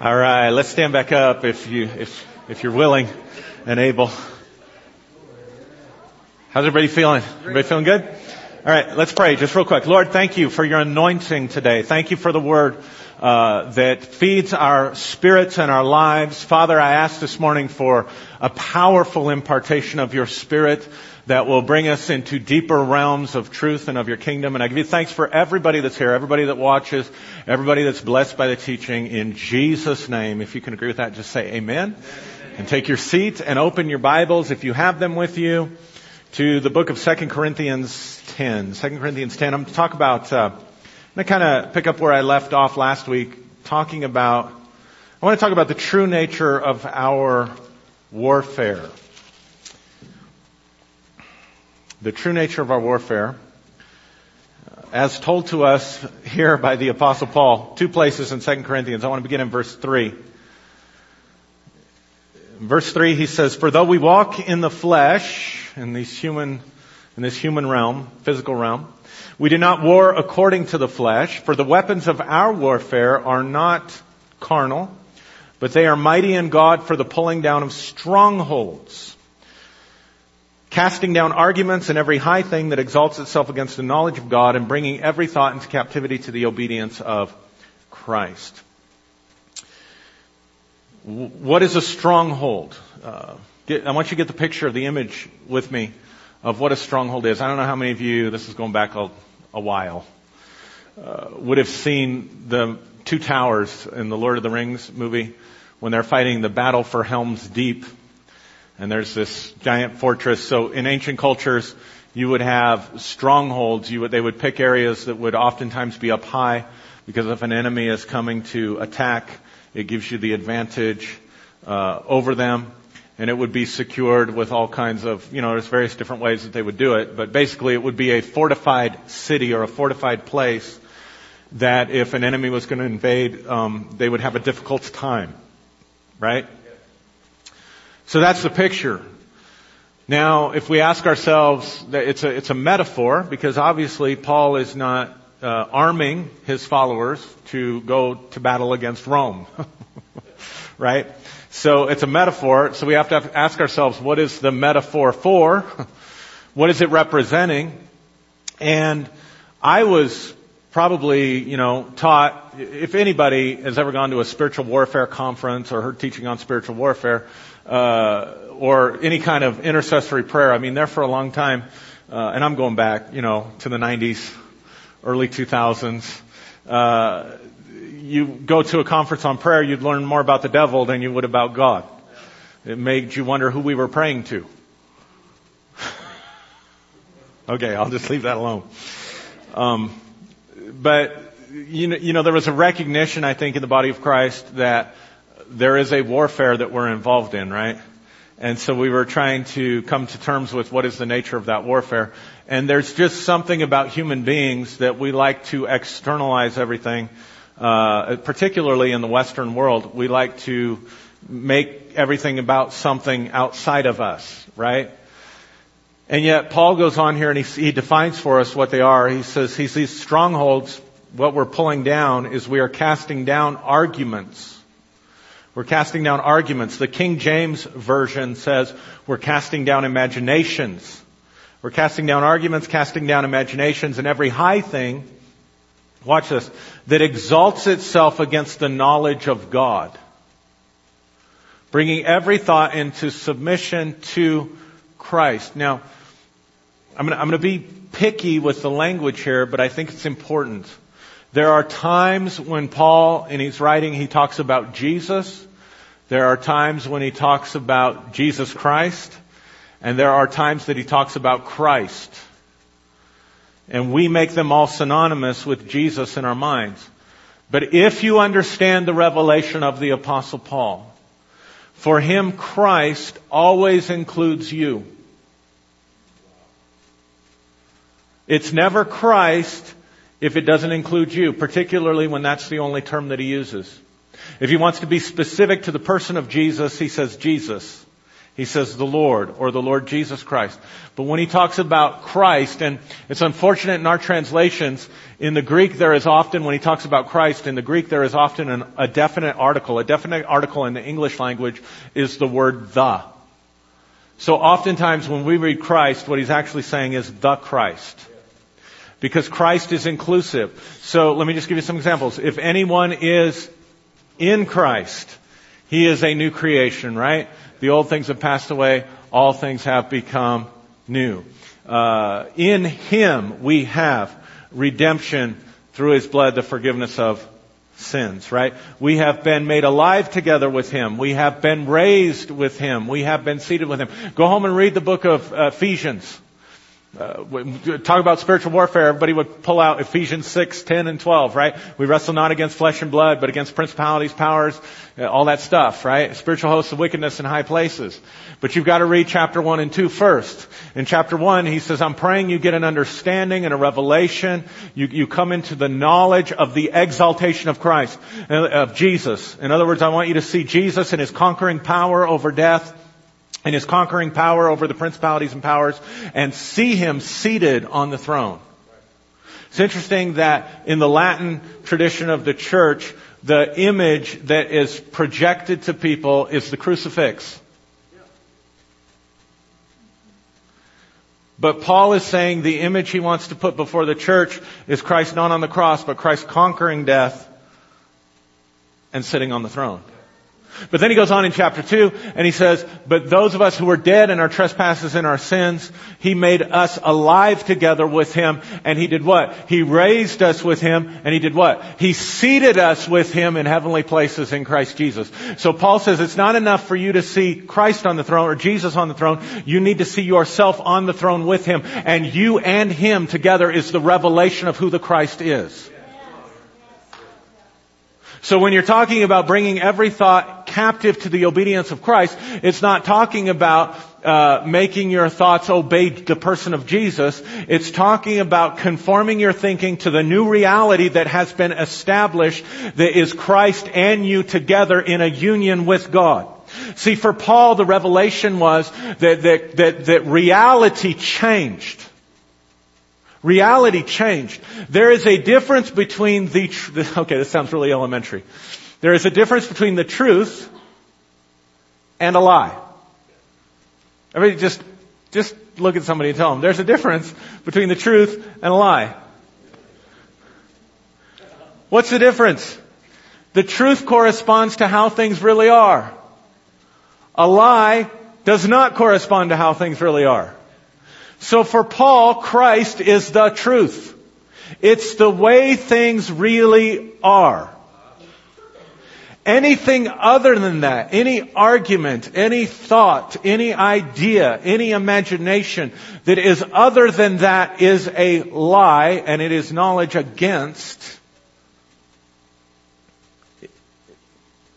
All right, let's stand back up if you if if you're willing and able. How's everybody feeling? Everybody feeling good? All right, let's pray just real quick. Lord, thank you for your anointing today. Thank you for the word uh, that feeds our spirits and our lives. Father, I ask this morning for a powerful impartation of your spirit that will bring us into deeper realms of truth and of your kingdom. And I give you thanks for everybody that's here, everybody that watches, everybody that's blessed by the teaching in Jesus' name. If you can agree with that, just say amen. And take your seat and open your Bibles, if you have them with you, to the book of 2 Corinthians 10. 2 Corinthians 10. I'm going to talk about, uh, I'm going to kind of pick up where I left off last week, talking about, I want to talk about the true nature of our warfare the true nature of our warfare, uh, as told to us here by the Apostle Paul, two places in 2 Corinthians. I want to begin in verse 3. In verse 3, he says, For though we walk in the flesh, in, these human, in this human realm, physical realm, we do not war according to the flesh, for the weapons of our warfare are not carnal, but they are mighty in God for the pulling down of strongholds casting down arguments and every high thing that exalts itself against the knowledge of God and bringing every thought into captivity to the obedience of Christ. What is a stronghold? Uh, get, I want you to get the picture of the image with me of what a stronghold is. I don't know how many of you, this is going back a, a while, uh, would have seen the two towers in the Lord of the Rings movie when they're fighting the battle for Helm's Deep and there's this giant fortress. So in ancient cultures, you would have strongholds. You would, they would pick areas that would oftentimes be up high because if an enemy is coming to attack, it gives you the advantage uh, over them. And it would be secured with all kinds of, you know, there's various different ways that they would do it. But basically, it would be a fortified city or a fortified place that if an enemy was going to invade, um, they would have a difficult time, right? So that's the picture. Now, if we ask ourselves, it's a, it's a metaphor because obviously Paul is not uh, arming his followers to go to battle against Rome. right? So it's a metaphor. So we have to ask ourselves, what is the metaphor for? what is it representing? And I was probably, you know, taught, if anybody has ever gone to a spiritual warfare conference or heard teaching on spiritual warfare, uh, or any kind of intercessory prayer. I mean, there for a long time, uh, and I'm going back, you know, to the 90s, early 2000s. Uh, you go to a conference on prayer, you'd learn more about the devil than you would about God. It made you wonder who we were praying to. okay, I'll just leave that alone. Um, but you know, you know, there was a recognition, I think, in the body of Christ that there is a warfare that we're involved in, right? And so we were trying to come to terms with what is the nature of that warfare. And there's just something about human beings that we like to externalize everything, uh, particularly in the Western world. We like to make everything about something outside of us, right? And yet Paul goes on here and he, he defines for us what they are. He says he sees strongholds. What we're pulling down is we are casting down arguments we're casting down arguments. The King James Version says we're casting down imaginations. We're casting down arguments, casting down imaginations, and every high thing, watch this, that exalts itself against the knowledge of God. Bringing every thought into submission to Christ. Now, I'm going to be picky with the language here, but I think it's important. There are times when Paul, in his writing, he talks about Jesus, there are times when he talks about Jesus Christ, and there are times that he talks about Christ. And we make them all synonymous with Jesus in our minds. But if you understand the revelation of the apostle Paul, for him Christ always includes you. It's never Christ if it doesn't include you, particularly when that's the only term that he uses. If he wants to be specific to the person of Jesus, he says Jesus. He says the Lord or the Lord Jesus Christ. But when he talks about Christ, and it's unfortunate in our translations, in the Greek there is often, when he talks about Christ, in the Greek there is often an, a definite article. A definite article in the English language is the word the. So oftentimes when we read Christ, what he's actually saying is the Christ. Because Christ is inclusive. So let me just give you some examples. If anyone is in Christ, he is a new creation, right? The old things have passed away. All things have become new. Uh, in Him we have redemption through His blood, the forgiveness of sins, right? We have been made alive together with Him. We have been raised with Him. We have been seated with Him. Go home and read the book of Ephesians. Uh, talk about spiritual warfare, everybody would pull out Ephesians 6, 10, and 12, right? We wrestle not against flesh and blood, but against principalities, powers, uh, all that stuff, right? Spiritual hosts of wickedness in high places. But you've got to read chapter 1 and 2 first. In chapter 1, he says, I'm praying you get an understanding and a revelation. You, you come into the knowledge of the exaltation of Christ, uh, of Jesus. In other words, I want you to see Jesus and his conquering power over death and his conquering power over the principalities and powers and see him seated on the throne. It's interesting that in the Latin tradition of the church, the image that is projected to people is the crucifix. But Paul is saying the image he wants to put before the church is Christ not on the cross, but Christ conquering death and sitting on the throne. But then he goes on in chapter 2 and he says, but those of us who were dead in our trespasses and our sins, he made us alive together with him and he did what? He raised us with him and he did what? He seated us with him in heavenly places in Christ Jesus. So Paul says it's not enough for you to see Christ on the throne or Jesus on the throne. You need to see yourself on the throne with him and you and him together is the revelation of who the Christ is. So when you're talking about bringing every thought captive to the obedience of Christ, it's not talking about uh, making your thoughts obey the person of Jesus. It's talking about conforming your thinking to the new reality that has been established that is Christ and you together in a union with God. See, for Paul, the revelation was that, that, that, that reality changed. Reality changed. There is a difference between the, okay, this sounds really elementary. There is a difference between the truth and a lie. Everybody just, just look at somebody and tell them, there's a difference between the truth and a lie. What's the difference? The truth corresponds to how things really are. A lie does not correspond to how things really are. So for Paul, Christ is the truth. It's the way things really are. Anything other than that, any argument, any thought, any idea, any imagination that is other than that is a lie and it is knowledge against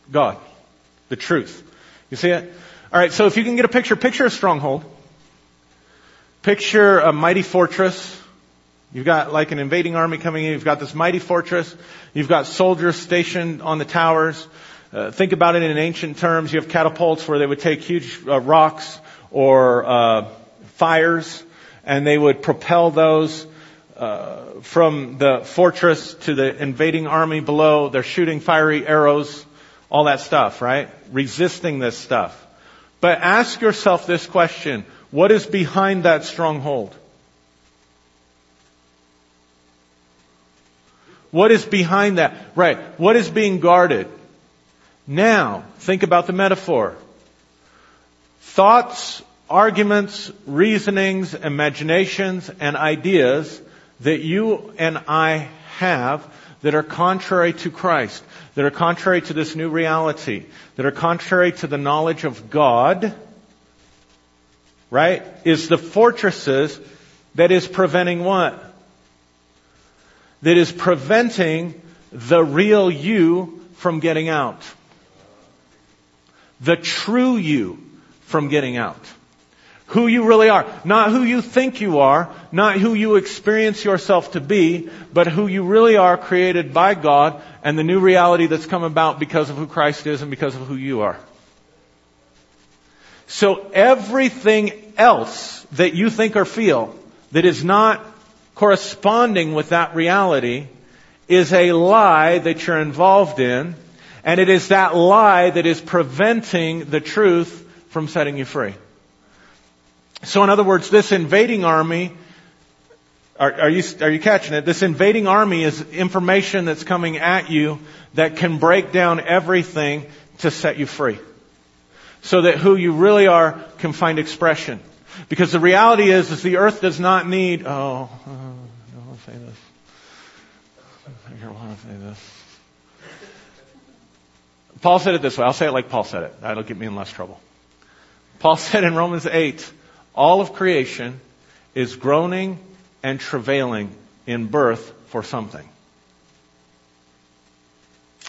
God, the truth. You see it? Alright, so if you can get a picture, picture a stronghold. Picture a mighty fortress. You've got like an invading army coming in. You've got this mighty fortress. You've got soldiers stationed on the towers. Uh, think about it in ancient terms. You have catapults where they would take huge uh, rocks or uh, fires, and they would propel those uh, from the fortress to the invading army below. They're shooting fiery arrows, all that stuff, right? Resisting this stuff. But ask yourself this question. What is behind that stronghold? What is behind that? Right. What is being guarded? Now, think about the metaphor. Thoughts, arguments, reasonings, imaginations, and ideas that you and I have that are contrary to Christ, that are contrary to this new reality, that are contrary to the knowledge of God, right, is the fortresses that is preventing what? That is preventing the real you from getting out. The true you from getting out. Who you really are. Not who you think you are, not who you experience yourself to be, but who you really are created by God and the new reality that's come about because of who Christ is and because of who you are. So everything else that you think or feel that is not corresponding with that reality is a lie that you're involved in, and it is that lie that is preventing the truth from setting you free. So in other words, this invading army, are, are, you, are you catching it? This invading army is information that's coming at you that can break down everything to set you free. So that who you really are can find expression. Because the reality is, is the earth does not need, oh, oh no, I'll say this. I don't want to say this. Paul said it this way. I'll say it like Paul said it. That'll get me in less trouble. Paul said in Romans 8, all of creation is groaning and travailing in birth for something.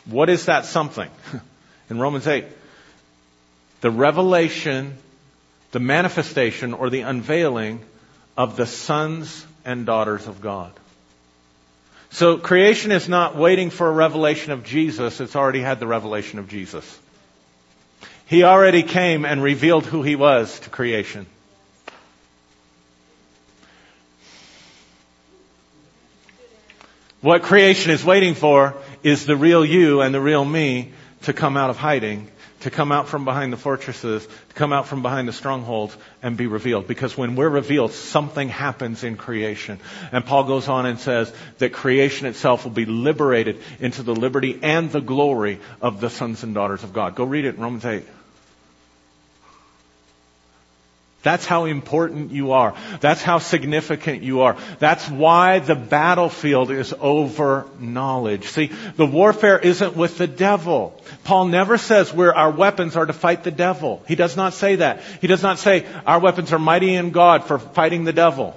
What is that something? In Romans 8, the revelation, the manifestation, or the unveiling of the sons and daughters of God. So creation is not waiting for a revelation of Jesus, it's already had the revelation of Jesus. He already came and revealed who he was to creation. What creation is waiting for is the real you and the real me to come out of hiding, to come out from behind the fortresses, to come out from behind the strongholds and be revealed. Because when we're revealed, something happens in creation. And Paul goes on and says that creation itself will be liberated into the liberty and the glory of the sons and daughters of God. Go read it in Romans 8. That's how important you are. That's how significant you are. That's why the battlefield is over knowledge. See, the warfare isn't with the devil. Paul never says where our weapons are to fight the devil. He does not say that. He does not say our weapons are mighty in God for fighting the devil.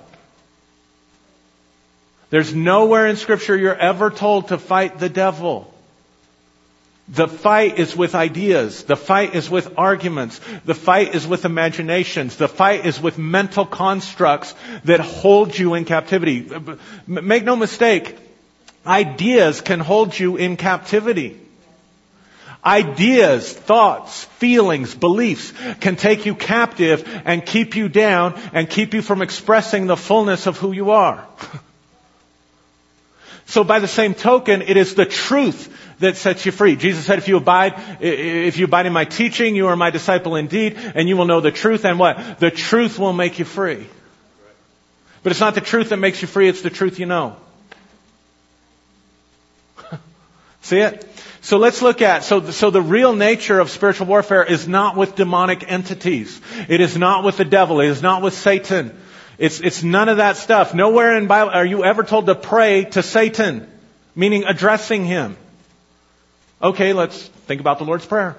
There's nowhere in scripture you're ever told to fight the devil. The fight is with ideas. The fight is with arguments. The fight is with imaginations. The fight is with mental constructs that hold you in captivity. Make no mistake, ideas can hold you in captivity. Ideas, thoughts, feelings, beliefs can take you captive and keep you down and keep you from expressing the fullness of who you are. So by the same token, it is the truth that sets you free. Jesus said, if you abide, if you abide in my teaching, you are my disciple indeed, and you will know the truth, and what? The truth will make you free. But it's not the truth that makes you free, it's the truth you know. See it? So let's look at, so, so the real nature of spiritual warfare is not with demonic entities. It is not with the devil. It is not with Satan. It's, it's none of that stuff. Nowhere in Bible are you ever told to pray to Satan, meaning addressing him. Okay, let's think about the Lord's Prayer.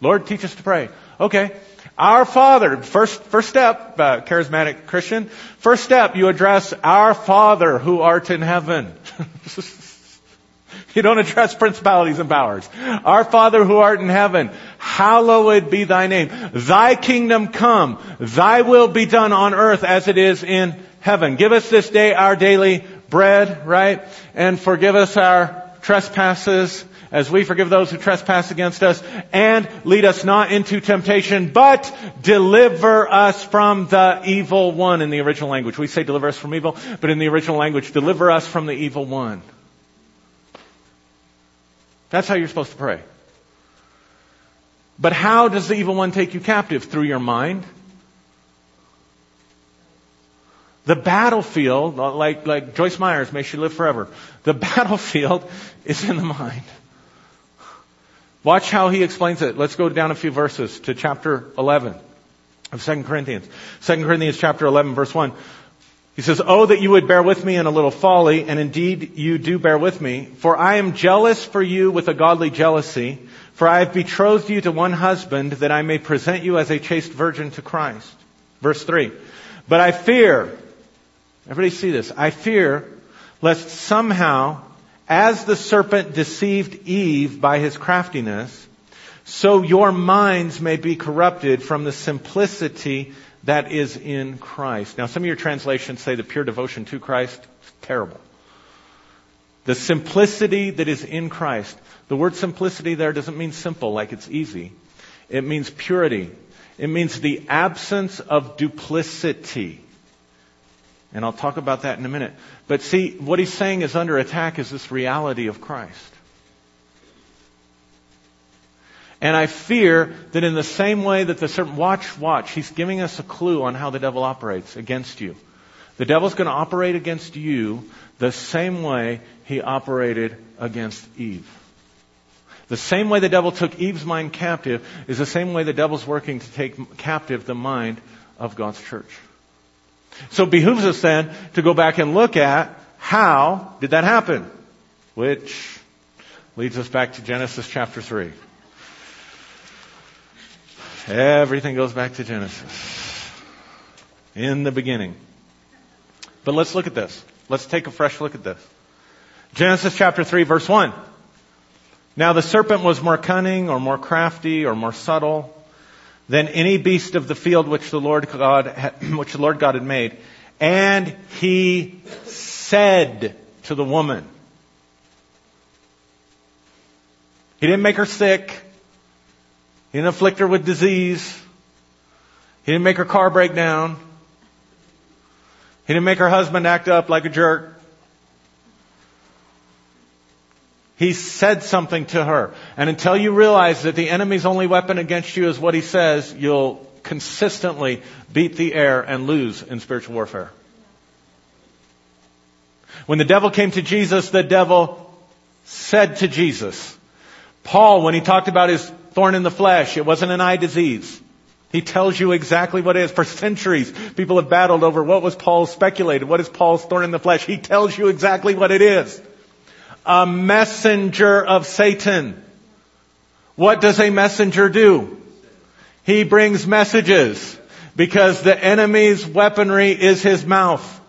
Lord, teach us to pray. Okay. Our Father, first, first step, uh, charismatic Christian, first step, you address our Father who art in heaven. you don't address principalities and powers. Our Father who art in heaven, hallowed be thy name. Thy kingdom come. Thy will be done on earth as it is in heaven. Give us this day our daily bread, right? And forgive us our trespasses as we forgive those who trespass against us, and lead us not into temptation, but deliver us from the evil one in the original language. We say deliver us from evil, but in the original language, deliver us from the evil one. That's how you're supposed to pray. But how does the evil one take you captive? Through your mind? The battlefield, like, like Joyce Myers, may she live forever. The battlefield is in the mind. Watch how he explains it. Let's go down a few verses to chapter 11 of 2 Corinthians. 2 Corinthians chapter 11 verse 1. He says, Oh, that you would bear with me in a little folly, and indeed you do bear with me, for I am jealous for you with a godly jealousy, for I have betrothed you to one husband that I may present you as a chaste virgin to Christ. Verse 3. But I fear, everybody see this, I fear lest somehow as the serpent deceived Eve by his craftiness, so your minds may be corrupted from the simplicity that is in Christ. Now, some of your translations say the pure devotion to Christ. is Terrible. The simplicity that is in Christ. The word simplicity there doesn't mean simple, like it's easy. It means purity. It means the absence of duplicity. And I'll talk about that in a minute. But see, what he's saying is under attack is this reality of Christ. And I fear that in the same way that the serpent, watch, watch, he's giving us a clue on how the devil operates against you. The devil's going to operate against you the same way he operated against Eve. The same way the devil took Eve's mind captive is the same way the devil's working to take captive the mind of God's church. So it behooves us then to go back and look at how did that happen? Which leads us back to Genesis chapter 3. Everything goes back to Genesis. In the beginning. But let's look at this. Let's take a fresh look at this. Genesis chapter 3 verse 1. Now the serpent was more cunning or more crafty or more subtle than any beast of the field which the Lord God, which the Lord God had made. And he said to the woman, he didn't make her sick. He didn't afflict her with disease. He didn't make her car break down. He didn't make her husband act up like a jerk. He said something to her. And until you realize that the enemy's only weapon against you is what he says, you'll consistently beat the air and lose in spiritual warfare. When the devil came to Jesus, the devil said to Jesus. Paul, when he talked about his thorn in the flesh, it wasn't an eye disease. He tells you exactly what it is. For centuries, people have battled over what was Paul's speculated. What is Paul's thorn in the flesh? He tells you exactly what it is a messenger of Satan. What does a messenger do? He brings messages because the enemy's weaponry is his mouth.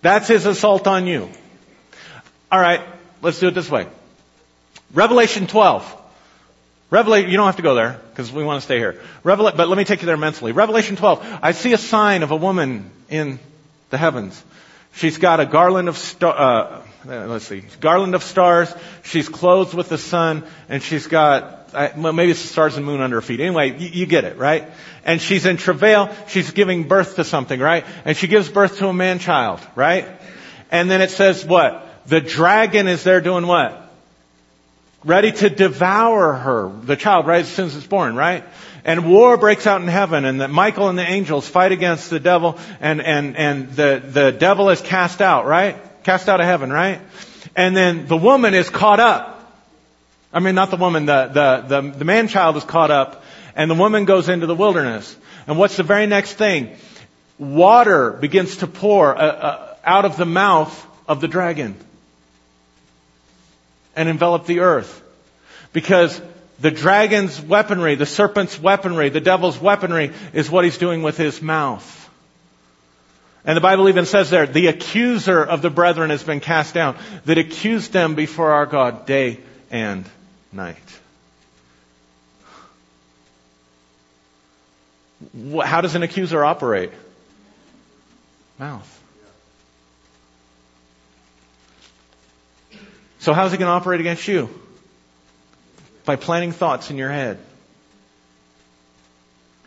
That's his assault on you. All right, let's do it this way. Revelation 12. Revelation, you don't have to go there because we want to stay here. Revela- but let me take you there mentally. Revelation 12. I see a sign of a woman in the heavens. She's got a garland of star, uh, uh, Uh, let's see, garland of stars. She's clothed with the sun, and she's got, uh, well, maybe it's the stars and moon under her feet. Anyway, you, you get it, right? And she's in travail. She's giving birth to something, right? And she gives birth to a man child, right? And then it says what? The dragon is there doing what? Ready to devour her, the child, right, as soon as it's born, right? And war breaks out in heaven and that Michael and the angels fight against the devil and, and, and the, the devil is cast out, right? Cast out of heaven, right? And then the woman is caught up. I mean, not the woman, the, the, the, the man child is caught up and the woman goes into the wilderness. And what's the very next thing? Water begins to pour uh, uh, out of the mouth of the dragon and envelop the earth. Because the dragon's weaponry, the serpent's weaponry, the devil's weaponry is what he's doing with his mouth. And the Bible even says there, the accuser of the brethren has been cast down, that accused them before our God day and night. How does an accuser operate? Mouth. So how's he going to operate against you? By planting thoughts in your head.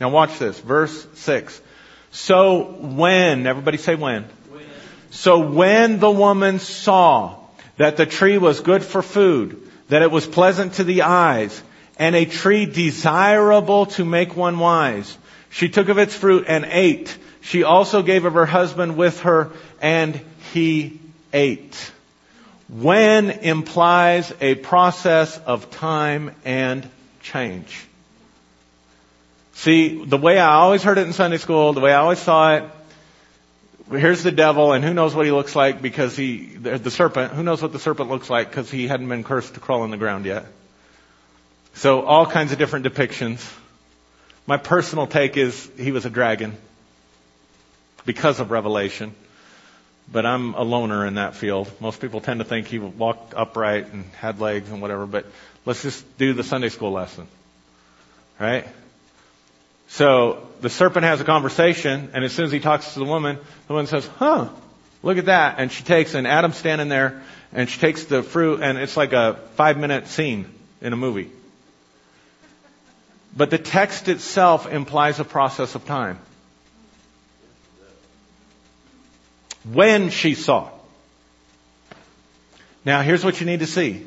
Now watch this, verse 6. So when, everybody say when. when. So when the woman saw that the tree was good for food, that it was pleasant to the eyes, and a tree desirable to make one wise, she took of its fruit and ate. She also gave of her husband with her, and he ate. When implies a process of time and change. See, the way I always heard it in Sunday school, the way I always saw it, here's the devil and who knows what he looks like because he, the serpent, who knows what the serpent looks like because he hadn't been cursed to crawl on the ground yet. So all kinds of different depictions. My personal take is he was a dragon because of revelation. But I'm a loner in that field. Most people tend to think he walked upright and had legs and whatever, but let's just do the Sunday school lesson. Right? So the serpent has a conversation, and as soon as he talks to the woman, the woman says, huh, look at that. And she takes, and Adam's standing there, and she takes the fruit, and it's like a five minute scene in a movie. But the text itself implies a process of time. When she saw. Now here's what you need to see.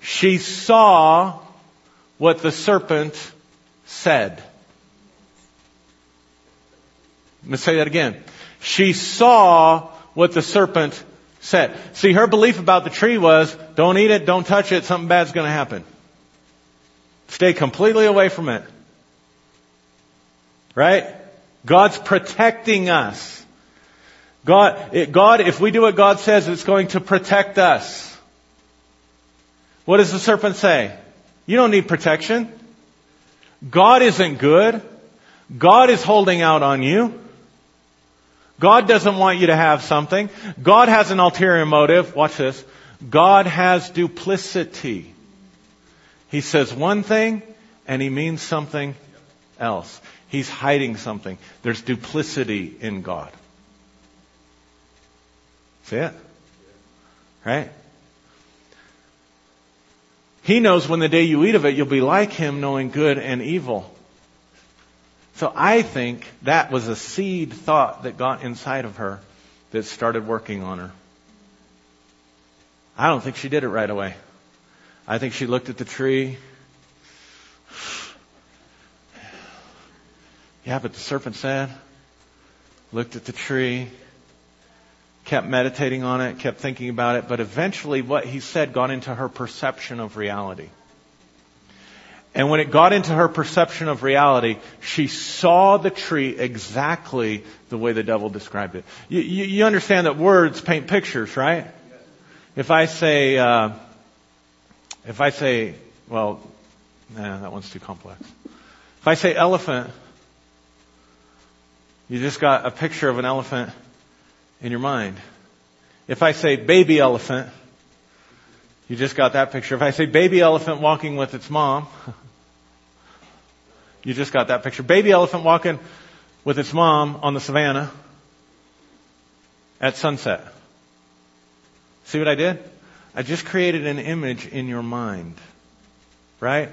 She saw what the serpent said. Let me say that again. She saw what the serpent said. See, her belief about the tree was, don't eat it, don't touch it, something bad's gonna happen. Stay completely away from it. Right? God's protecting us. God, it, God, if we do what God says, it's going to protect us. What does the serpent say? You don't need protection. God isn't good. God is holding out on you. God doesn't want you to have something. God has an ulterior motive. Watch this. God has duplicity. He says one thing and he means something else. He's hiding something. There's duplicity in God. See it? Right? He knows when the day you eat of it, you'll be like him, knowing good and evil. So I think that was a seed thought that got inside of her that started working on her. I don't think she did it right away. I think she looked at the tree. Yeah, but the serpent said, looked at the tree, kept meditating on it, kept thinking about it, but eventually what he said got into her perception of reality. And when it got into her perception of reality, she saw the tree exactly the way the devil described it. You, you, you understand that words paint pictures, right? If I say, uh, if I say, well, nah, that one's too complex. If I say elephant, you just got a picture of an elephant in your mind. If I say baby elephant, you just got that picture. If I say baby elephant walking with its mom, you just got that picture. Baby elephant walking with its mom on the savannah at sunset. See what I did? I just created an image in your mind. Right?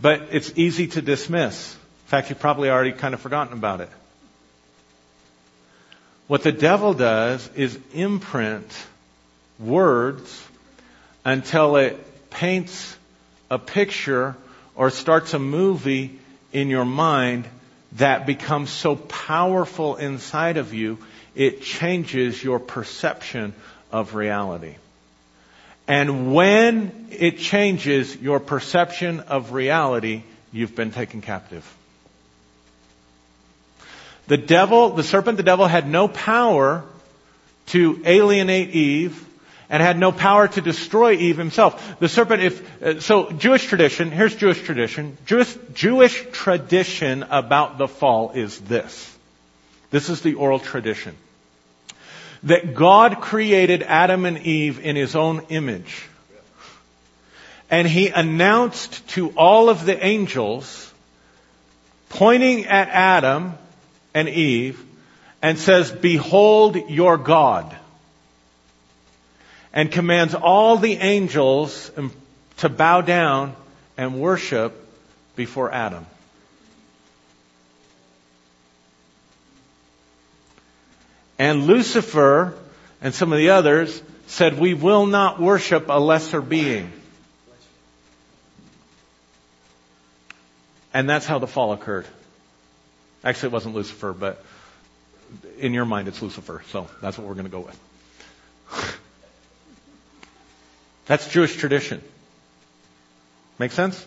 But it's easy to dismiss. In fact, you've probably already kind of forgotten about it. What the devil does is imprint words until it paints a picture or starts a movie in your mind that becomes so powerful inside of you, it changes your perception of reality. And when it changes your perception of reality, you've been taken captive. The devil, the serpent, the devil had no power to alienate Eve and had no power to destroy Eve himself. The serpent, if, uh, so Jewish tradition, here's Jewish tradition. Jewish, Jewish tradition about the fall is this. This is the oral tradition. That God created Adam and Eve in His own image. And He announced to all of the angels, pointing at Adam, and Eve and says, behold your God. And commands all the angels um, to bow down and worship before Adam. And Lucifer and some of the others said, we will not worship a lesser being. And that's how the fall occurred. Actually, it wasn't Lucifer, but in your mind, it's Lucifer. So that's what we're going to go with. that's Jewish tradition. Make sense?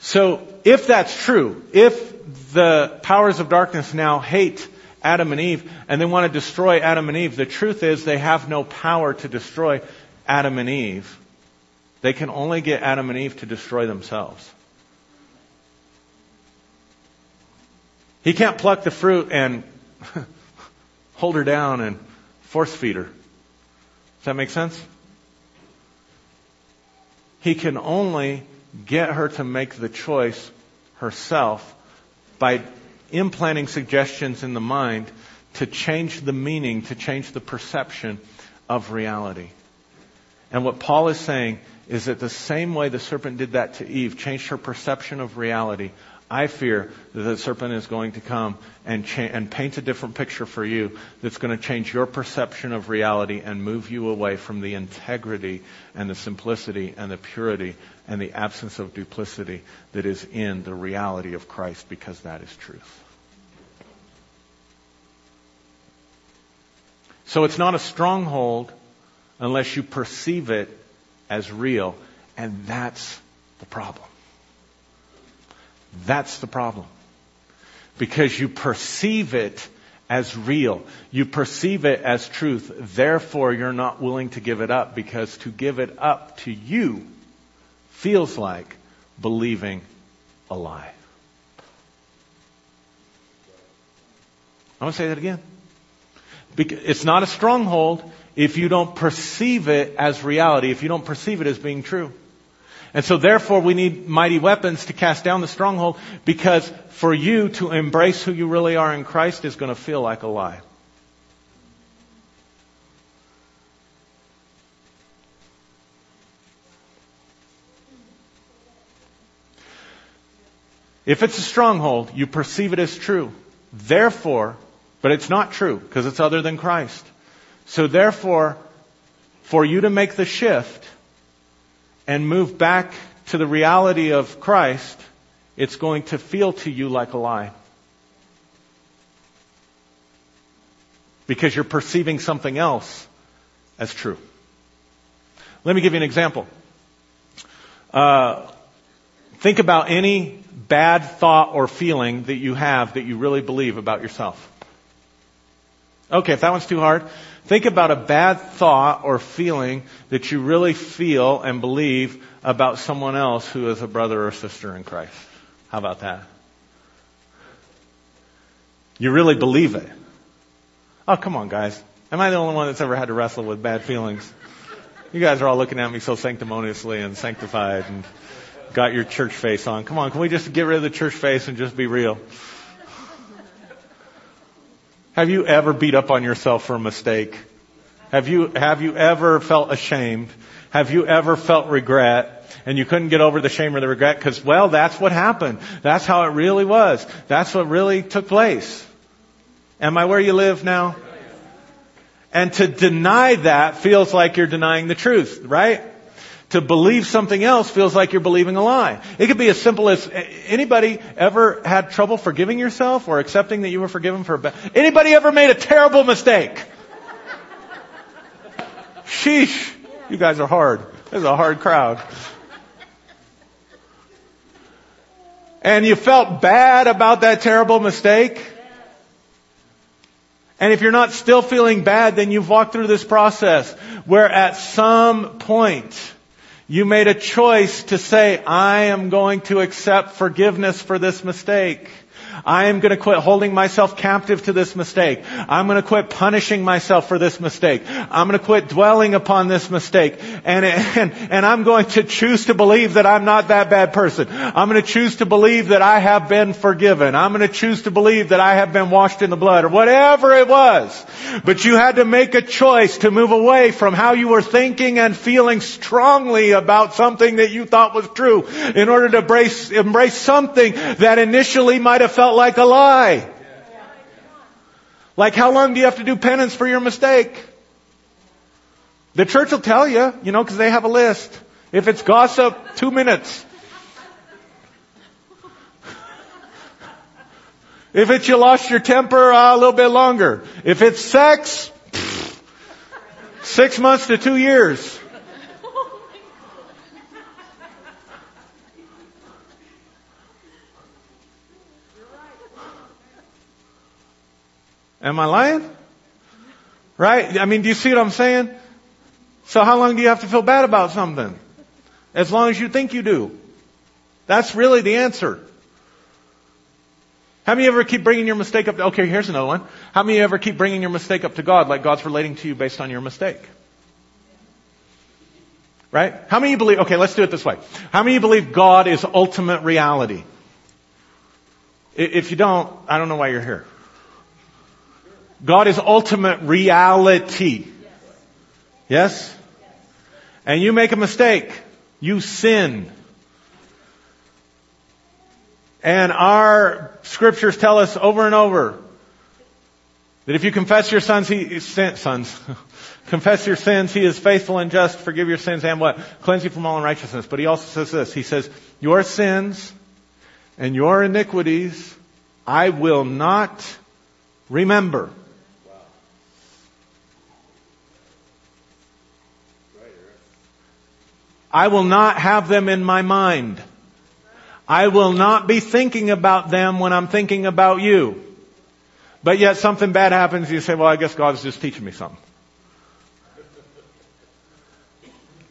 So if that's true, if the powers of darkness now hate Adam and Eve and they want to destroy Adam and Eve, the truth is they have no power to destroy Adam and Eve. They can only get Adam and Eve to destroy themselves. He can't pluck the fruit and hold her down and force feed her. Does that make sense? He can only get her to make the choice herself by implanting suggestions in the mind to change the meaning, to change the perception of reality. And what Paul is saying is that the same way the serpent did that to Eve, changed her perception of reality, I fear that the serpent is going to come and, cha- and paint a different picture for you that's going to change your perception of reality and move you away from the integrity and the simplicity and the purity and the absence of duplicity that is in the reality of Christ because that is truth. So it's not a stronghold unless you perceive it as real, and that's the problem. That's the problem. Because you perceive it as real. You perceive it as truth. Therefore, you're not willing to give it up because to give it up to you feels like believing a lie. I want to say that again. It's not a stronghold if you don't perceive it as reality, if you don't perceive it as being true. And so therefore we need mighty weapons to cast down the stronghold because for you to embrace who you really are in Christ is going to feel like a lie. If it's a stronghold, you perceive it as true. Therefore, but it's not true because it's other than Christ. So therefore, for you to make the shift, and move back to the reality of Christ, it's going to feel to you like a lie. Because you're perceiving something else as true. Let me give you an example. Uh, think about any bad thought or feeling that you have that you really believe about yourself. Okay, if that one's too hard, Think about a bad thought or feeling that you really feel and believe about someone else who is a brother or sister in Christ. How about that? You really believe it. Oh, come on, guys. Am I the only one that's ever had to wrestle with bad feelings? You guys are all looking at me so sanctimoniously and sanctified and got your church face on. Come on, can we just get rid of the church face and just be real? Have you ever beat up on yourself for a mistake? Have you, have you ever felt ashamed? Have you ever felt regret? And you couldn't get over the shame or the regret because, well, that's what happened. That's how it really was. That's what really took place. Am I where you live now? And to deny that feels like you're denying the truth, right? To believe something else feels like you're believing a lie. It could be as simple as anybody ever had trouble forgiving yourself or accepting that you were forgiven for a bad, anybody ever made a terrible mistake? Sheesh. You guys are hard. This is a hard crowd. And you felt bad about that terrible mistake? And if you're not still feeling bad, then you've walked through this process where at some point you made a choice to say, I am going to accept forgiveness for this mistake. I am going to quit holding myself captive to this mistake. I'm going to quit punishing myself for this mistake. I'm going to quit dwelling upon this mistake. And, and, and I'm going to choose to believe that I'm not that bad person. I'm going to choose to believe that I have been forgiven. I'm going to choose to believe that I have been washed in the blood or whatever it was. But you had to make a choice to move away from how you were thinking and feeling strongly about something that you thought was true in order to embrace, embrace something that initially might have felt like a lie. Like how long do you have to do penance for your mistake? The church will tell you, you know, because they have a list. If it's gossip, two minutes. If it's you lost your temper, uh, a little bit longer. If it's sex, six months to two years. Am I lying? Right? I mean, do you see what I'm saying? So how long do you have to feel bad about something? As long as you think you do. That's really the answer. How many ever keep bringing your mistake up to, okay, here's another one. How many ever keep bringing your mistake up to God like God's relating to you based on your mistake? Right? How many believe, okay, let's do it this way. How many believe God is ultimate reality? If you don't, I don't know why you're here. God is ultimate reality. Yes? And you make a mistake. You sin. And our scriptures tell us over and over that if you confess your sons, he, sons, confess your sins, he is faithful and just, forgive your sins and what? Cleanse you from all unrighteousness. But he also says this, he says, your sins and your iniquities I will not remember. I will not have them in my mind. I will not be thinking about them when I'm thinking about you. But yet something bad happens, you say, well, I guess God's just teaching me something.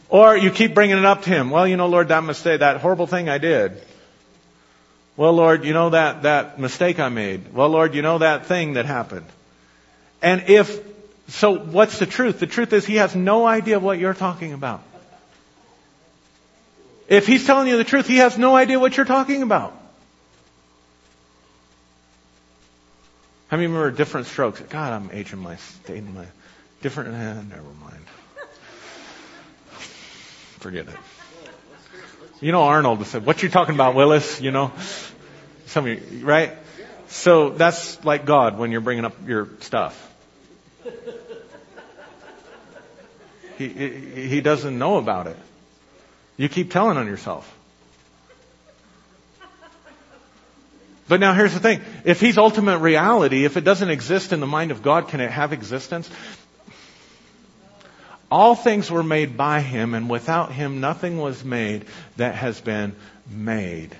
Or you keep bringing it up to Him. Well, you know, Lord, that mistake, that horrible thing I did. Well, Lord, you know that, that mistake I made. Well, Lord, you know that thing that happened. And if, so what's the truth? The truth is He has no idea what you're talking about. If he's telling you the truth, he has no idea what you're talking about. How many remember different strokes? God, I'm aging my, dating my, different, eh, never mind. Forget it. You know Arnold said, what you talking about, Willis? You know? Some of you, right? So that's like God when you're bringing up your stuff. He, he doesn't know about it. You keep telling on yourself. But now here's the thing. If He's ultimate reality, if it doesn't exist in the mind of God, can it have existence? All things were made by Him, and without Him nothing was made that has been made.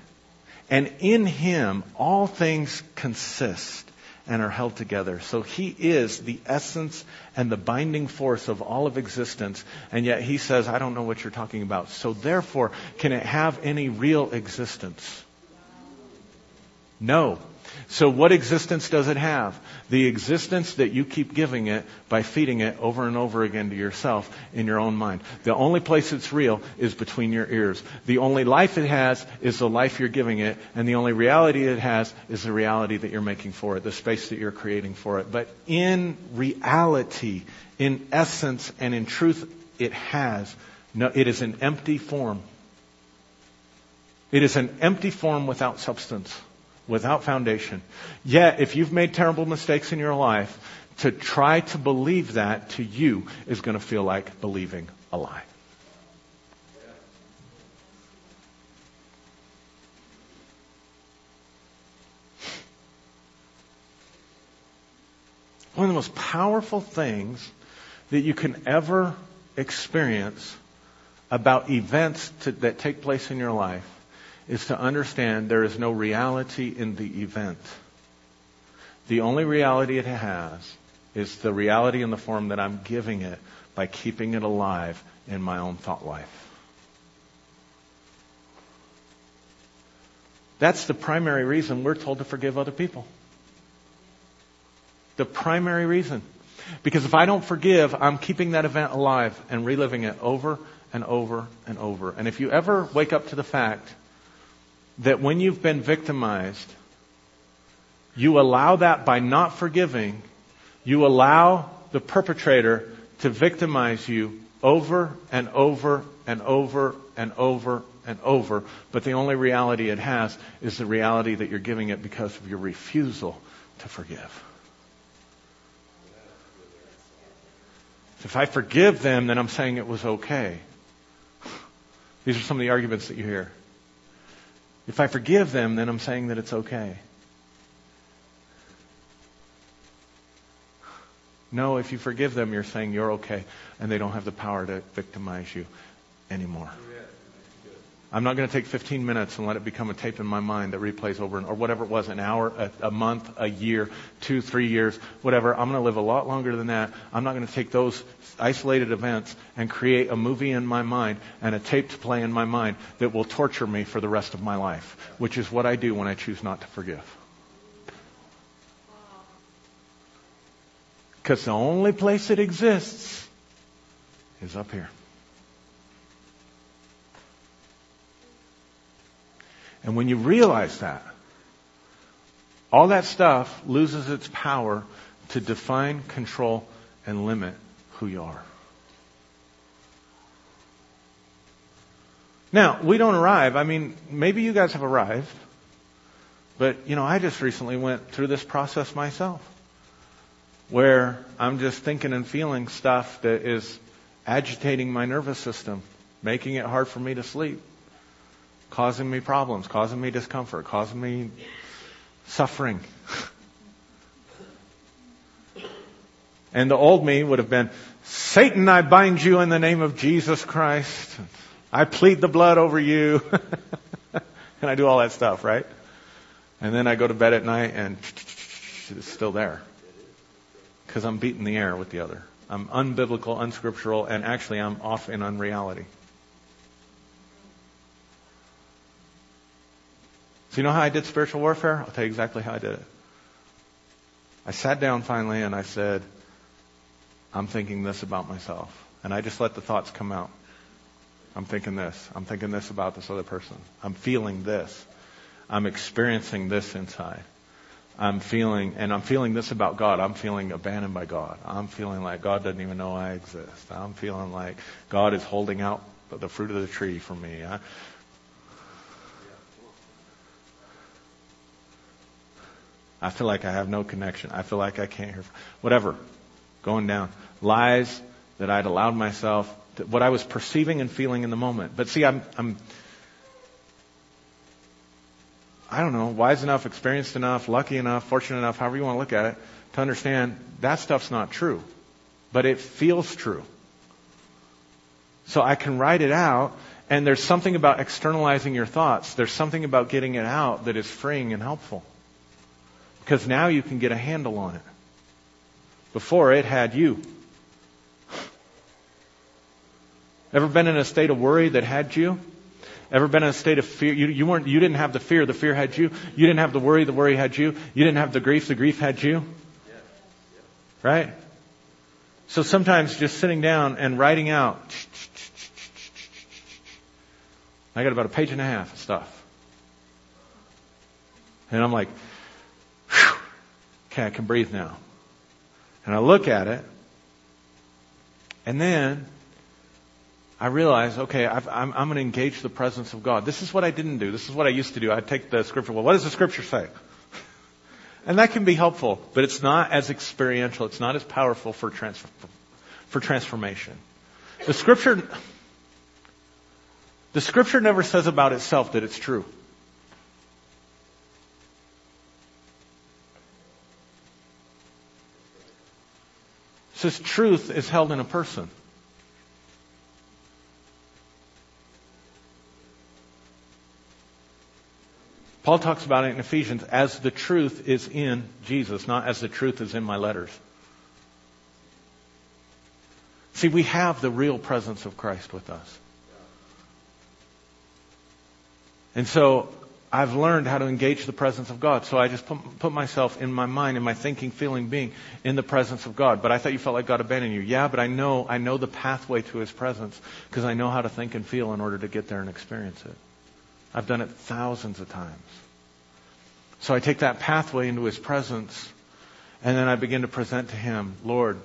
And in Him all things consist and are held together. So he is the essence and the binding force of all of existence, and yet he says, I don't know what you're talking about. So therefore, can it have any real existence? No. So what existence does it have? The existence that you keep giving it by feeding it over and over again to yourself in your own mind. The only place it's real is between your ears. The only life it has is the life you're giving it, and the only reality it has is the reality that you're making for it, the space that you're creating for it. But in reality, in essence, and in truth, it has no, it is an empty form. It is an empty form without substance without foundation. Yet, if you've made terrible mistakes in your life, to try to believe that to you is going to feel like believing a lie. One of the most powerful things that you can ever experience about events to, that take place in your life is to understand there is no reality in the event. The only reality it has is the reality in the form that I'm giving it by keeping it alive in my own thought life. That's the primary reason we're told to forgive other people. The primary reason. Because if I don't forgive, I'm keeping that event alive and reliving it over and over and over. And if you ever wake up to the fact that when you've been victimized, you allow that by not forgiving, you allow the perpetrator to victimize you over and over and over and over and over, but the only reality it has is the reality that you're giving it because of your refusal to forgive. If I forgive them, then I'm saying it was okay. These are some of the arguments that you hear. If I forgive them, then I'm saying that it's okay. No, if you forgive them, you're saying you're okay, and they don't have the power to victimize you anymore. I'm not going to take 15 minutes and let it become a tape in my mind that replays over and, or whatever it was, an hour, a, a month, a year, two, three years, whatever. I'm going to live a lot longer than that. I'm not going to take those isolated events and create a movie in my mind and a tape to play in my mind that will torture me for the rest of my life, which is what I do when I choose not to forgive. Because the only place it exists is up here. And when you realize that, all that stuff loses its power to define, control, and limit who you are. Now, we don't arrive. I mean, maybe you guys have arrived. But, you know, I just recently went through this process myself where I'm just thinking and feeling stuff that is agitating my nervous system, making it hard for me to sleep, causing me problems, causing me discomfort, causing me suffering. and the old me would have been, Satan, I bind you in the name of Jesus Christ. I plead the blood over you. and I do all that stuff, right? And then I go to bed at night and it's still there. Because I'm beating the air with the other. I'm unbiblical, unscriptural, and actually I'm off in unreality. So you know how I did spiritual warfare? I'll tell you exactly how I did it. I sat down finally and I said, I'm thinking this about myself. And I just let the thoughts come out. I'm thinking this. I'm thinking this about this other person. I'm feeling this. I'm experiencing this inside. I'm feeling, and I'm feeling this about God. I'm feeling abandoned by God. I'm feeling like God doesn't even know I exist. I'm feeling like God is holding out the fruit of the tree for me. I, I feel like I have no connection. I feel like I can't hear. Whatever. Going down. Lies that I'd allowed myself what I was perceiving and feeling in the moment. But see, I'm, I'm, I don't know, wise enough, experienced enough, lucky enough, fortunate enough, however you want to look at it, to understand that stuff's not true. But it feels true. So I can write it out, and there's something about externalizing your thoughts. There's something about getting it out that is freeing and helpful. Because now you can get a handle on it. Before it had you. Ever been in a state of worry that had you? Ever been in a state of fear? You, you weren't, you didn't have the fear, the fear had you. You didn't have the worry, the worry had you. You didn't have the grief, the grief had you. Right? So sometimes just sitting down and writing out, I got about a page and a half of stuff. And I'm like, okay, I can breathe now. And I look at it, and then I realize, okay, i am going to engage the presence of God. This is what I didn't do. This is what I used to do. I'd take the scripture. Well, what does the scripture say? and that can be helpful, but it's not as experiential. It's not as powerful for, transfer, for transformation. The scripture, the scripture never says about itself that it's true. Says truth is held in a person. Paul talks about it in Ephesians as the truth is in Jesus, not as the truth is in my letters. See, we have the real presence of Christ with us. And so I've learned how to engage the presence of God. So I just put, put, myself in my mind, in my thinking, feeling, being in the presence of God. But I thought you felt like God abandoned you. Yeah, but I know, I know the pathway to His presence because I know how to think and feel in order to get there and experience it. I've done it thousands of times. So I take that pathway into His presence, and then I begin to present to Him, Lord,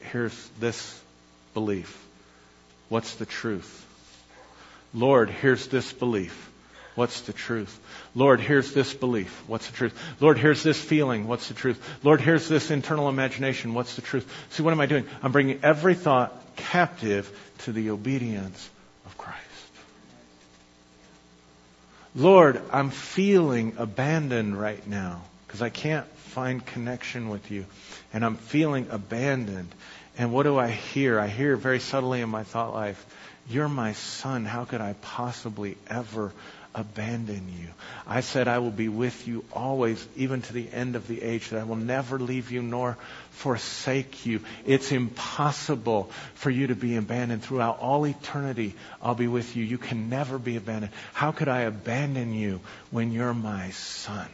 here's this belief. What's the truth? Lord, here's this belief. What's the truth? Lord, here's this belief. What's the truth? Lord, here's this feeling. What's the truth? Lord, here's this internal imagination. What's the truth? See, what am I doing? I'm bringing every thought captive to the obedience of Christ. Lord, I'm feeling abandoned right now because I can't find connection with you. And I'm feeling abandoned. And what do I hear? I hear very subtly in my thought life, You're my son. How could I possibly ever abandon you. I said, I will be with you always, even to the end of the age, that I will never leave you nor forsake you. It's impossible for you to be abandoned. Throughout all eternity, I'll be with you. You can never be abandoned. How could I abandon you when you're my son?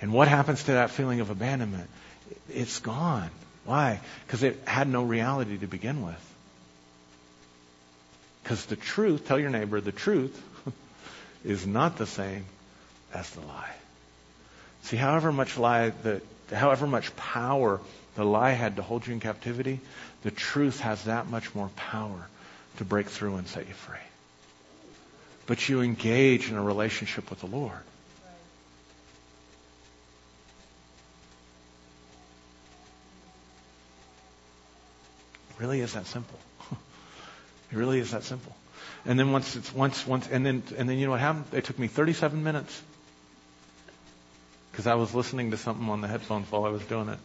And what happens to that feeling of abandonment? It's gone. Why? Because it had no reality to begin with. Because the truth, tell your neighbor, the truth is not the same as the lie. See, however much lie that, however much power the lie had to hold you in captivity, the truth has that much more power to break through and set you free. But you engage in a relationship with the Lord. Really is that simple. It really is that simple. And then once it's once once and then and then you know what happened? It took me 37 minutes because I was listening to something on the headphones while I was doing it.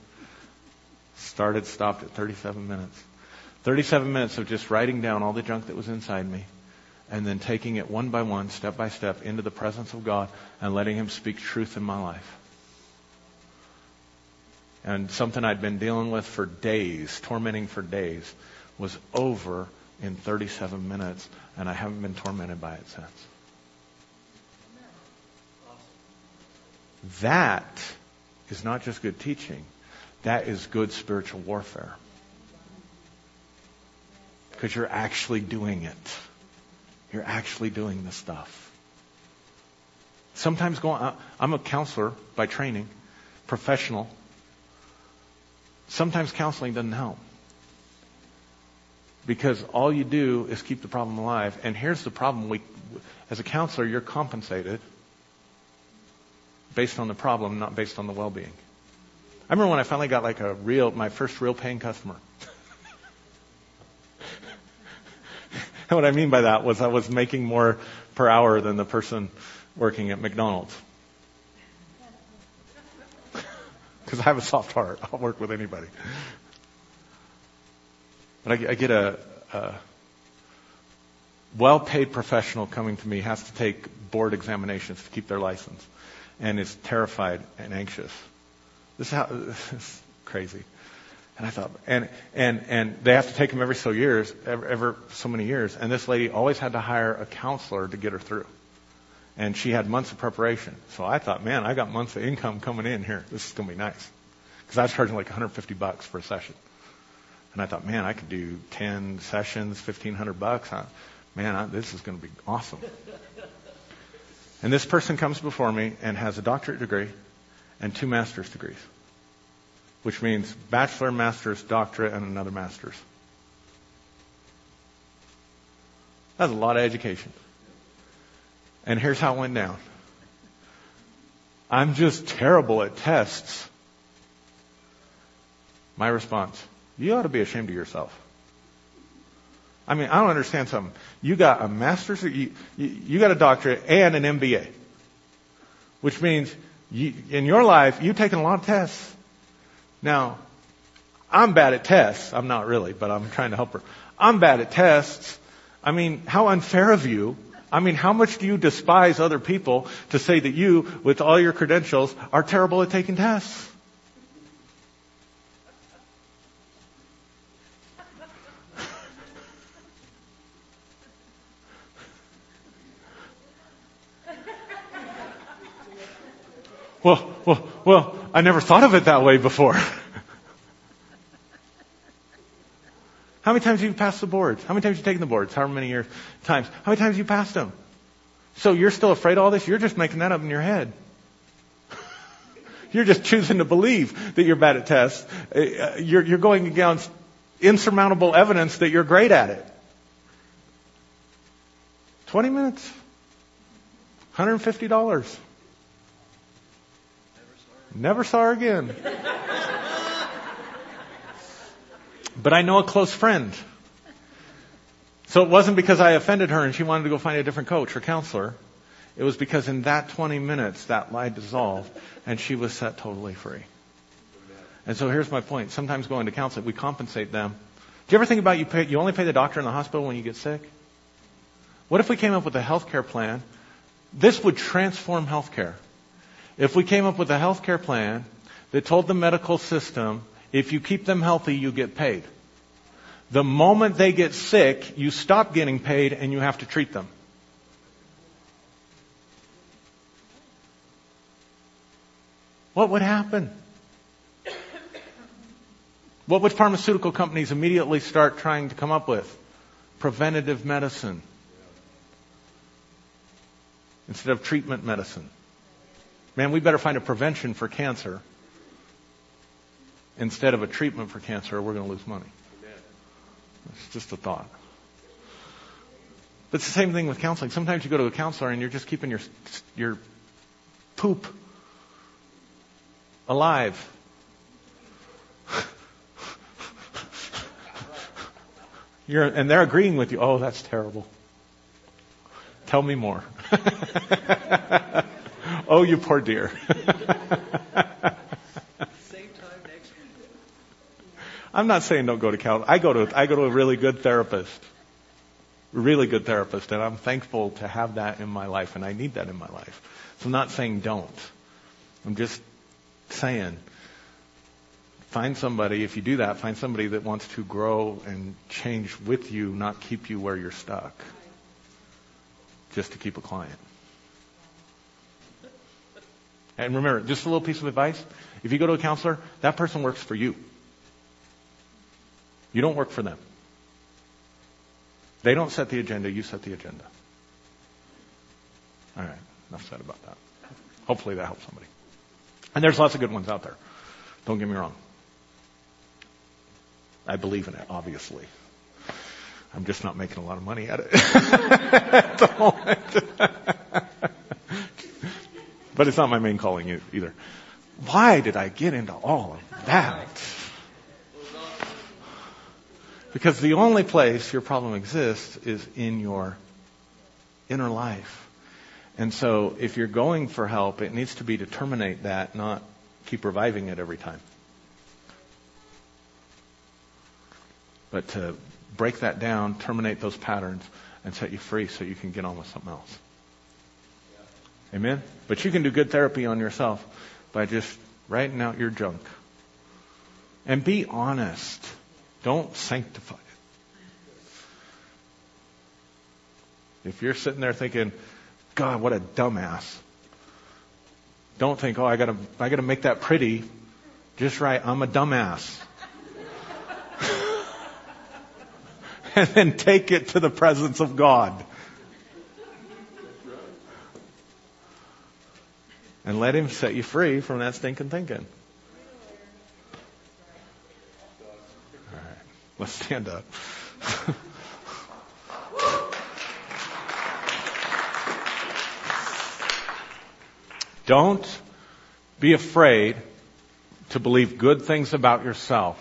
Started, stopped at 37 minutes. 37 minutes of just writing down all the junk that was inside me and then taking it one by one, step by step, into the presence of God and letting Him speak truth in my life. And something I'd been dealing with for days, tormenting for days, was over in 37 minutes, and I haven't been tormented by it since. That is not just good teaching. That is good spiritual warfare. Because you're actually doing it. You're actually doing the stuff. Sometimes going, I'm a counselor by training, professional. Sometimes counseling doesn't help. Because all you do is keep the problem alive. And here's the problem. We, as a counselor, you're compensated based on the problem, not based on the well-being. I remember when I finally got like a real, my first real paying customer. and what I mean by that was I was making more per hour than the person working at McDonald's. Because I have a soft heart. I'll work with anybody. But I, I get a, a well-paid professional coming to me has to take board examinations to keep their license and is terrified and anxious. This is how this is crazy. And I thought, and and and they have to take them every so years, ever, ever so many years. And this lady always had to hire a counselor to get her through, and she had months of preparation. So I thought, man, I got months of income coming in here. This is gonna be nice, because I was charging like 150 bucks for a session. And I thought, man, I could do 10 sessions, 1500 bucks. man, I, this is going to be awesome. And this person comes before me and has a doctorate degree and two master's degrees, which means bachelor, master's, doctorate, and another master's. That's a lot of education. And here's how it went down. I'm just terrible at tests. My response, you ought to be ashamed of yourself. I mean, I don't understand something. You got a master's, you, you, you got a doctorate and an MBA. Which means you, in your life, you've taken a lot of tests. Now, I'm bad at tests. I'm not really, but I'm trying to help her. I'm bad at tests. I mean, how unfair of you. I mean, how much do you despise other people to say that you, with all your credentials, are terrible at taking tests? Well, well, well, I never thought of it that way before. How many times have you passed the boards? How many times have you taken the boards? However many years, times. How many times have you passed them? So you're still afraid of all this? You're just making that up in your head. you're just choosing to believe that you're bad at tests. Uh, you're, you're going against insurmountable evidence that you're great at it. 20 minutes? $150. Never saw her again. but I know a close friend. So it wasn't because I offended her and she wanted to go find a different coach or counselor. It was because in that 20 minutes, that lie dissolved and she was set totally free. And so here's my point. Sometimes going to counseling, we compensate them. Do you ever think about you pay, you only pay the doctor in the hospital when you get sick? What if we came up with a health care plan? This would transform healthcare. If we came up with a health care plan that told the medical system, if you keep them healthy, you get paid. The moment they get sick, you stop getting paid and you have to treat them. what would happen? What would pharmaceutical companies immediately start trying to come up with? Preventative medicine instead of treatment medicine. Man, we better find a prevention for cancer instead of a treatment for cancer or we're going to lose money. It's just a thought. But it's the same thing with counseling. Sometimes you go to a counselor and you're just keeping your, your poop alive. You're, and they're agreeing with you. Oh, that's terrible. Tell me more. oh, you poor dear. I'm not saying don't go to counseling. I go to I go to a really good therapist, really good therapist, and I'm thankful to have that in my life, and I need that in my life. So I'm not saying don't. I'm just saying find somebody. If you do that, find somebody that wants to grow and change with you, not keep you where you're stuck, just to keep a client. And remember, just a little piece of advice. If you go to a counselor, that person works for you. You don't work for them. They don't set the agenda, you set the agenda. All right, enough said about that. Hopefully that helps somebody. And there's lots of good ones out there. Don't get me wrong. I believe in it, obviously. I'm just not making a lot of money at it at the moment. but it's not my main calling either. Why did I get into all of that? Because the only place your problem exists is in your inner life. And so if you're going for help, it needs to be to terminate that, not keep reviving it every time. But to break that down, terminate those patterns, and set you free so you can get on with something else. Amen? But you can do good therapy on yourself by just writing out your junk. And be honest. Don't sanctify it. If you're sitting there thinking, God, what a dumbass. Don't think, oh, I gotta, I gotta make that pretty. Just right, I'm a dumbass. and then take it to the presence of God. And let Him set you free from that stinking thinking. All right, let's stand up. Don't be afraid to believe good things about yourself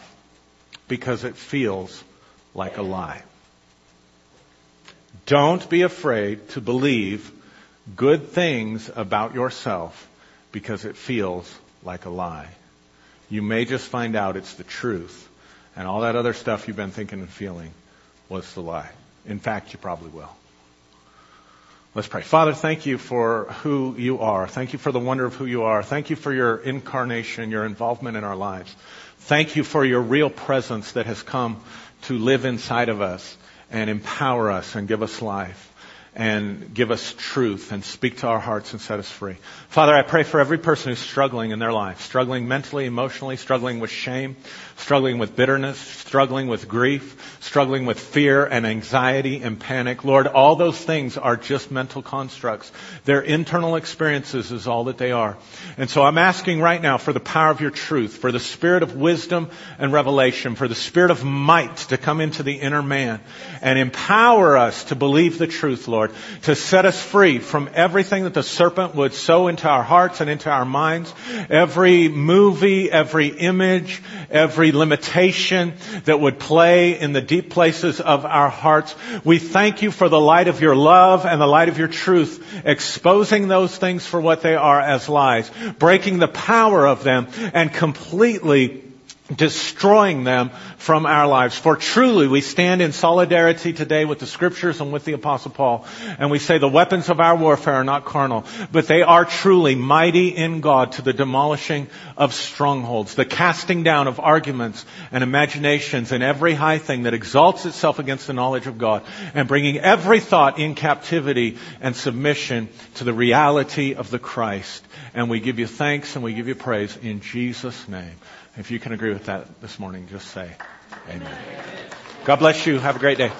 because it feels like a lie. Don't be afraid to believe good things about yourself because it feels like a lie. You may just find out it's the truth, and all that other stuff you've been thinking and feeling was the lie. In fact, you probably will. Let's pray. Father, thank you for who you are. Thank you for the wonder of who you are. Thank you for your incarnation, your involvement in our lives. Thank you for your real presence that has come to live inside of us and empower us and give us life and give us truth and speak to our hearts and set us free. Father, I pray for every person who's struggling in their life, struggling mentally, emotionally, struggling with shame, struggling with bitterness, struggling with grief, struggling with fear and anxiety and panic. Lord, all those things are just mental constructs. Their internal experiences is all that they are. And so I'm asking right now for the power of your truth, for the spirit of wisdom and revelation, for the spirit of might to come into the inner man and empower us to believe the truth, Lord, to set us free from everything that the serpent would sow into our hearts and into our minds, every movie, every image, every limitation that would play in the deep places of our hearts. We thank you for the light of your love and the light of your truth, exposing those things for what they are as lies, breaking the power of them, and completely destroying them from our lives. For truly we stand in solidarity today with the scriptures and with the apostle Paul. And we say the weapons of our warfare are not carnal, but they are truly mighty in God to the demolishing of strongholds, the casting down of arguments and imaginations and every high thing that exalts itself against the knowledge of God and bringing every thought in captivity and submission to the reality of the Christ. And we give you thanks and we give you praise in Jesus' name. If you can agree with that this morning, just say amen. God bless you. Have a great day.